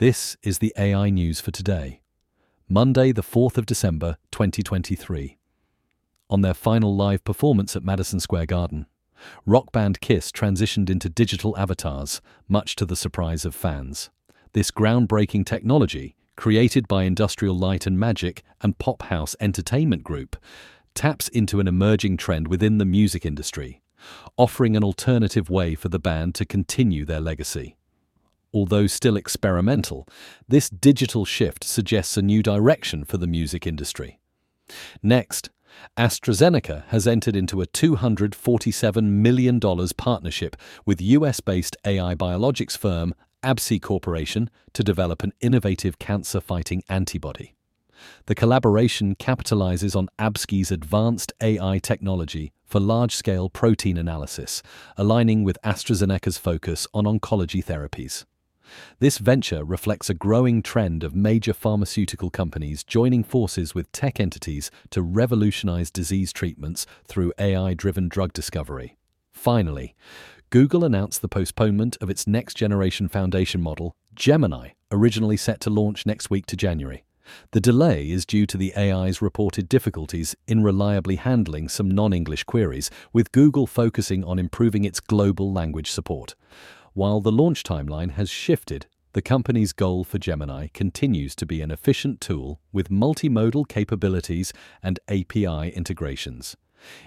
This is the AI news for today, Monday, the 4th of December, 2023. On their final live performance at Madison Square Garden, rock band Kiss transitioned into digital avatars, much to the surprise of fans. This groundbreaking technology, created by Industrial Light and Magic and Pophouse Entertainment Group, taps into an emerging trend within the music industry, offering an alternative way for the band to continue their legacy. Although still experimental, this digital shift suggests a new direction for the music industry. Next, AstraZeneca has entered into a $247 million partnership with US based AI biologics firm Absci Corporation to develop an innovative cancer fighting antibody. The collaboration capitalizes on Absci's advanced AI technology for large scale protein analysis, aligning with AstraZeneca's focus on oncology therapies. This venture reflects a growing trend of major pharmaceutical companies joining forces with tech entities to revolutionize disease treatments through AI driven drug discovery. Finally, Google announced the postponement of its next generation foundation model, Gemini, originally set to launch next week to January. The delay is due to the AI's reported difficulties in reliably handling some non English queries, with Google focusing on improving its global language support. While the launch timeline has shifted, the company's goal for Gemini continues to be an efficient tool with multimodal capabilities and API integrations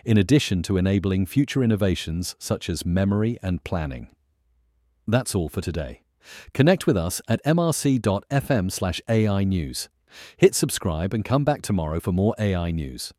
in addition to enabling future innovations such as memory and planning. That's all for today. Connect with us at mrc.fm/ai news. Hit subscribe and come back tomorrow for more AI news.